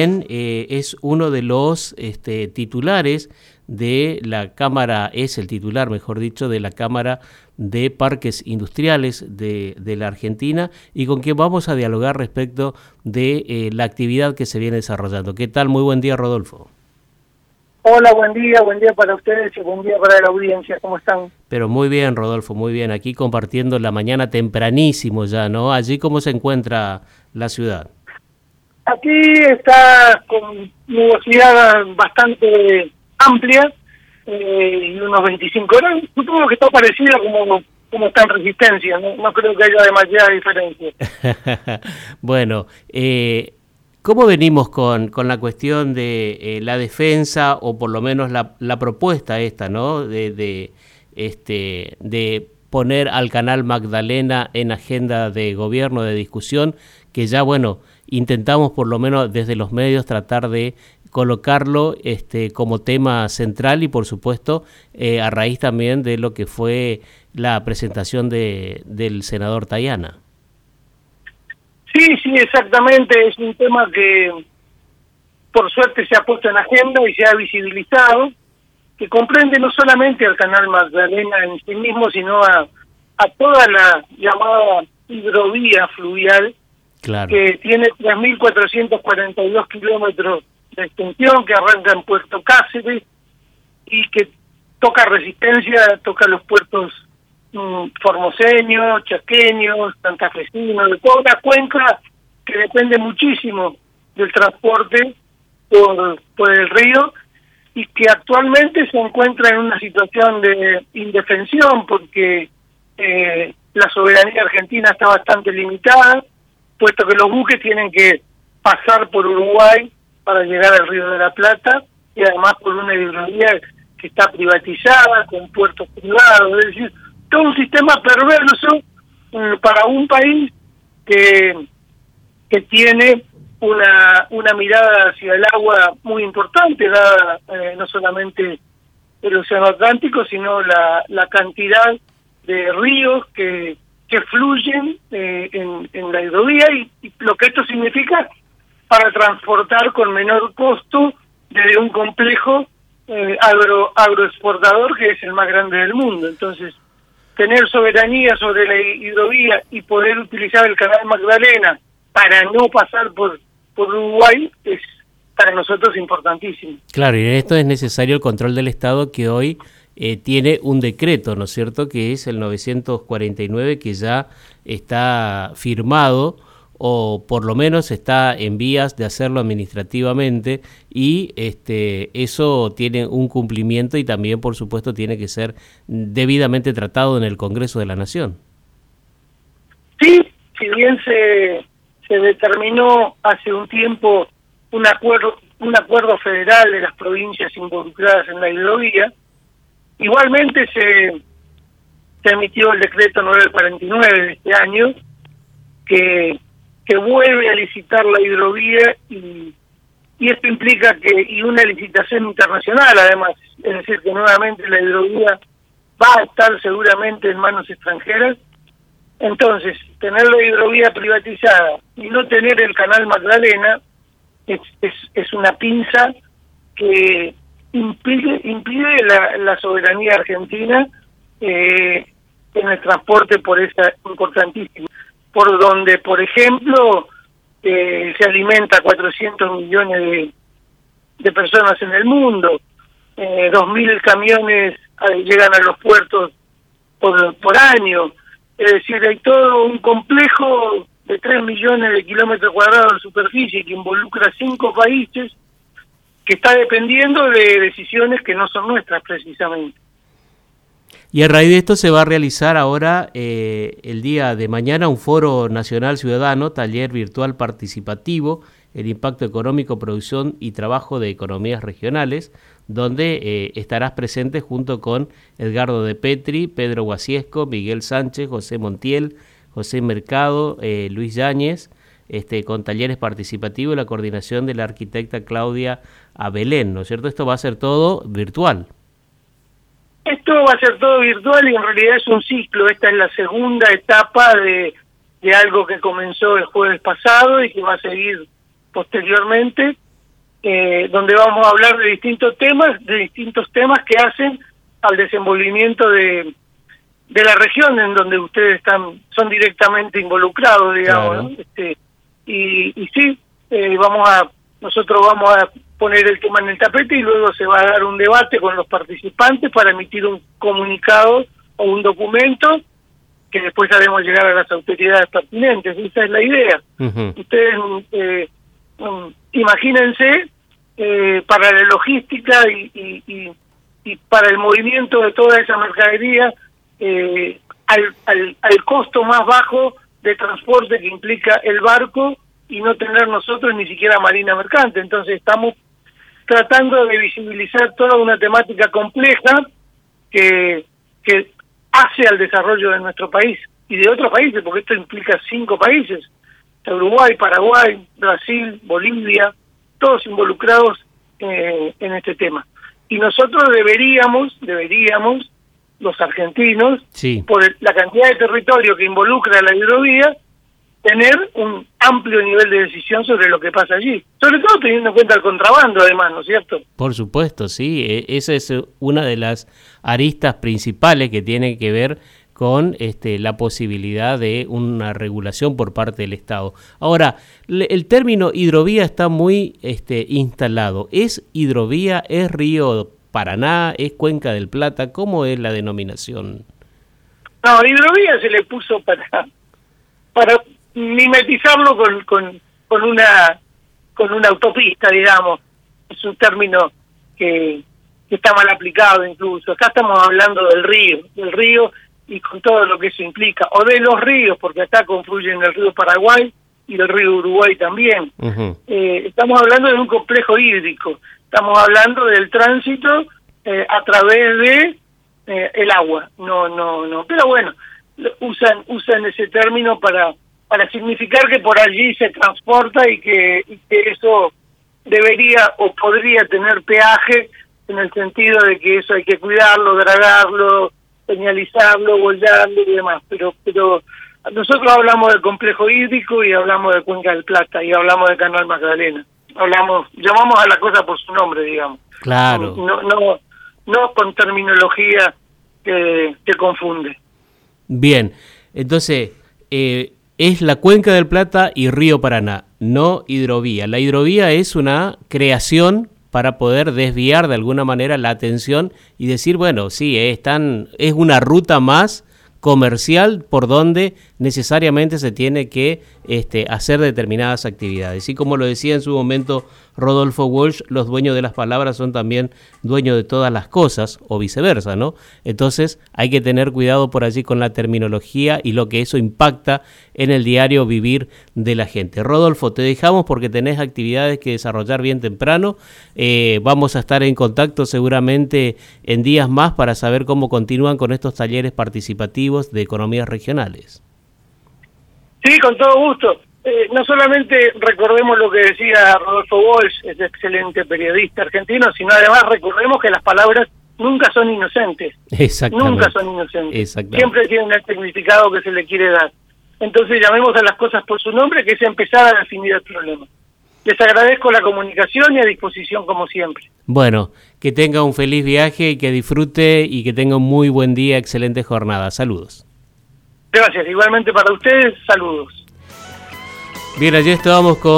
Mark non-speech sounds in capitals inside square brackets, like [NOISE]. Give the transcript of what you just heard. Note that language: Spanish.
Eh, es uno de los este, titulares de la Cámara, es el titular, mejor dicho, de la Cámara de Parques Industriales de, la Argentina y con quien vamos a dialogar respecto de eh, la actividad que se viene desarrollando. ¿Qué tal? Muy buen día, Rodolfo. Hola, buen día, buen día para ustedes y buen día para la audiencia. ¿Cómo están? Pero muy bien, Rodolfo, muy bien. Aquí compartiendo la mañana tempranísimo ya, ¿no? Allí, ¿cómo se encuentra la ciudad? Aquí está con nubosidad bastante amplia eh, y unos 25 grados. Supongo que está parecido como, como está en resistencia, no, creo que haya demasiada diferencia. [LAUGHS] bueno, eh, ¿cómo venimos con, con la cuestión de eh, la defensa o por lo menos la, la propuesta esta, ¿no? De, de, este, de poner al canal Magdalena en agenda de gobierno, de discusión, que ya, bueno, intentamos por lo menos desde los medios tratar de colocarlo este, como tema central y por supuesto eh, a raíz también de lo que fue la presentación de, del senador Tayana. Sí, sí, exactamente, es un tema que por suerte se ha puesto en agenda y se ha visibilizado, que comprende no solamente al canal Magdalena en sí mismo, sino a, a toda la llamada hidrovía fluvial que tiene 3.442 kilómetros de extensión, que arranca en Puerto Cáceres y que toca resistencia, toca los puertos mm, formoseños, chaqueños, santafesinos, de toda una cuenca que depende muchísimo del transporte por, por el río y que actualmente se encuentra en una situación de indefensión porque eh, la soberanía argentina está bastante limitada, puesto que los buques tienen que pasar por Uruguay para llegar al Río de la Plata y además por una hidrovía que está privatizada, con puertos privados, es decir, todo un sistema perverso para un país que, que tiene una, una mirada hacia el agua muy importante, dada eh, no solamente el Océano Atlántico, sino la, la cantidad de ríos que que fluyen eh, en, en, la hidrovía y, lo que esto significa para transportar con menor costo desde un complejo eh, agro agroexportador que es el más grande del mundo. Entonces, tener soberanía sobre la hidrovía y poder utilizar el canal Magdalena para no pasar por, por Uruguay es para nosotros importantísimo. Claro, y en esto es necesario el control del Estado que hoy eh, tiene un decreto, ¿no es cierto?, que es el 949, que ya está firmado o por lo menos está en vías de hacerlo administrativamente y este eso tiene un cumplimiento y también por supuesto tiene que ser debidamente tratado en el Congreso de la Nación. Sí, si bien se, se determinó hace un tiempo un acuerdo un acuerdo federal de las provincias involucradas en la hidrovía, Igualmente se, se emitió el decreto 949 de este año que, que vuelve a licitar la hidrovía y, y esto implica que, y una licitación internacional además, es decir, que nuevamente la hidrovía va a estar seguramente en manos extranjeras. Entonces, tener la hidrovía privatizada y no tener el canal Magdalena es, es, es una pinza que impide, impide la, la soberanía argentina eh, en el transporte por esa importantísima, por donde, por ejemplo, eh, se alimenta 400 millones de, de personas en el mundo, eh, 2.000 camiones eh, llegan a los puertos por, por año, es decir, hay todo un complejo de 3 millones de kilómetros cuadrados de superficie que involucra cinco países que está dependiendo de decisiones que no son nuestras precisamente. Y a raíz de esto se va a realizar ahora eh, el día de mañana un foro nacional ciudadano, taller virtual participativo, el impacto económico, producción y trabajo de economías regionales, donde eh, estarás presente junto con Edgardo de Petri, Pedro Guasiesco, Miguel Sánchez, José Montiel, José Mercado, eh, Luis Yáñez, este, con talleres participativos y la coordinación de la arquitecta Claudia Abelén, ¿no es cierto? Esto va a ser todo virtual. Esto va a ser todo virtual y en realidad es un ciclo. Esta es la segunda etapa de, de algo que comenzó el jueves pasado y que va a seguir posteriormente. eh, donde vamos a hablar de distintos temas, de distintos temas que hacen al desenvolvimiento de, de la región en donde ustedes están son directamente involucrados, digamos. Este, y, y sí, eh, vamos a nosotros vamos a poner el tema en el tapete y luego se va a dar un debate con los participantes para emitir un comunicado o un documento que después haremos llegar a las autoridades pertinentes. Esa es la idea. Ustedes eh, um, imagínense eh, para la logística y, y, y, para el movimiento de toda esa mercadería eh, al, al, al costo más bajo de transporte que implica el barco y no tener nosotros ni siquiera marina mercante. Entonces estamos tratando de visibilizar toda una temática compleja que, que hace al desarrollo de nuestro país y de otros países, porque esto implica cinco países, Uruguay, Paraguay, Brasil, Bolivia, todos involucrados eh, en este tema. Y nosotros deberíamos, deberíamos, los argentinos, por la cantidad de territorio que involucra la hidrovía, tener un amplio nivel de decisión sobre lo que pasa allí. Sobre todo teniendo en cuenta el contrabando, además, ¿no es cierto? Por supuesto, sí. E, esa es una de las aristas principales que tiene que ver con este, la posibilidad de una regulación por parte del Estado. Ahora, el término hidrovía está muy este, instalado. ¿Es hidrovía? ¿Es río Paraná? ¿Es Cuenca del Plata? ¿Cómo es la denominación? No, hidrovía se le puso para, para mimetizarlo con, con, con una con una autopista, digamos. Es un término que, está mal aplicado incluso. Acá estamos hablando del río, del río y con todo lo que eso implica, o de los ríos, porque acá confluyen el río Paraguay y el río Uruguay también. eh, estamos hablando de un complejo hídrico, estamos hablando del tránsito eh, a través de eh, el agua. No, no, no. Pero bueno, usan usan ese término para para significar que por allí se transporta y que, eso debería o podría tener peaje en el sentido de que eso hay que cuidarlo, dragarlo, señalizarlo, bollarlo y demás. Pero, pero nosotros hablamos del complejo hídrico y hablamos de Cuenca del Plata y hablamos de Canal Magdalena. Hablamos, llamamos a la cosa por su nombre, digamos. Claro. No, no, no con terminología que, que confunde. Bien, entonces, eh, es la Cuenca del Plata y Río Paraná, no hidrovía. La hidrovía es una creación para poder desviar de alguna manera la atención y decir, bueno, sí, es, es una ruta más comercial por donde necesariamente se tiene que este, hacer determinadas actividades. Y como lo decía en su momento Rodolfo Walsh, los dueños de las palabras son también dueños de todas las cosas o viceversa, ¿no? Entonces hay que tener cuidado por allí con la terminología y lo que eso impacta en el diario vivir de la gente. Rodolfo, te dejamos porque tenés actividades que desarrollar bien temprano. Eh, vamos a estar en contacto seguramente en días más para saber cómo continúan con estos talleres participativos de economías regionales. Sí, con todo gusto. Eh, no solamente recordemos lo que decía Rodolfo Walsh, ese excelente periodista argentino, sino además recordemos que las palabras nunca son inocentes. Nunca son inocentes. Siempre tienen el significado que se le quiere dar. Entonces llamemos a las cosas por su nombre, que es empezar a definir el problema. Les agradezco la comunicación y a disposición como siempre. Bueno, que tenga un feliz viaje y que disfrute y que tenga un muy buen día, excelente jornada. Saludos. Gracias, igualmente para ustedes, saludos. Bien, allí estábamos con...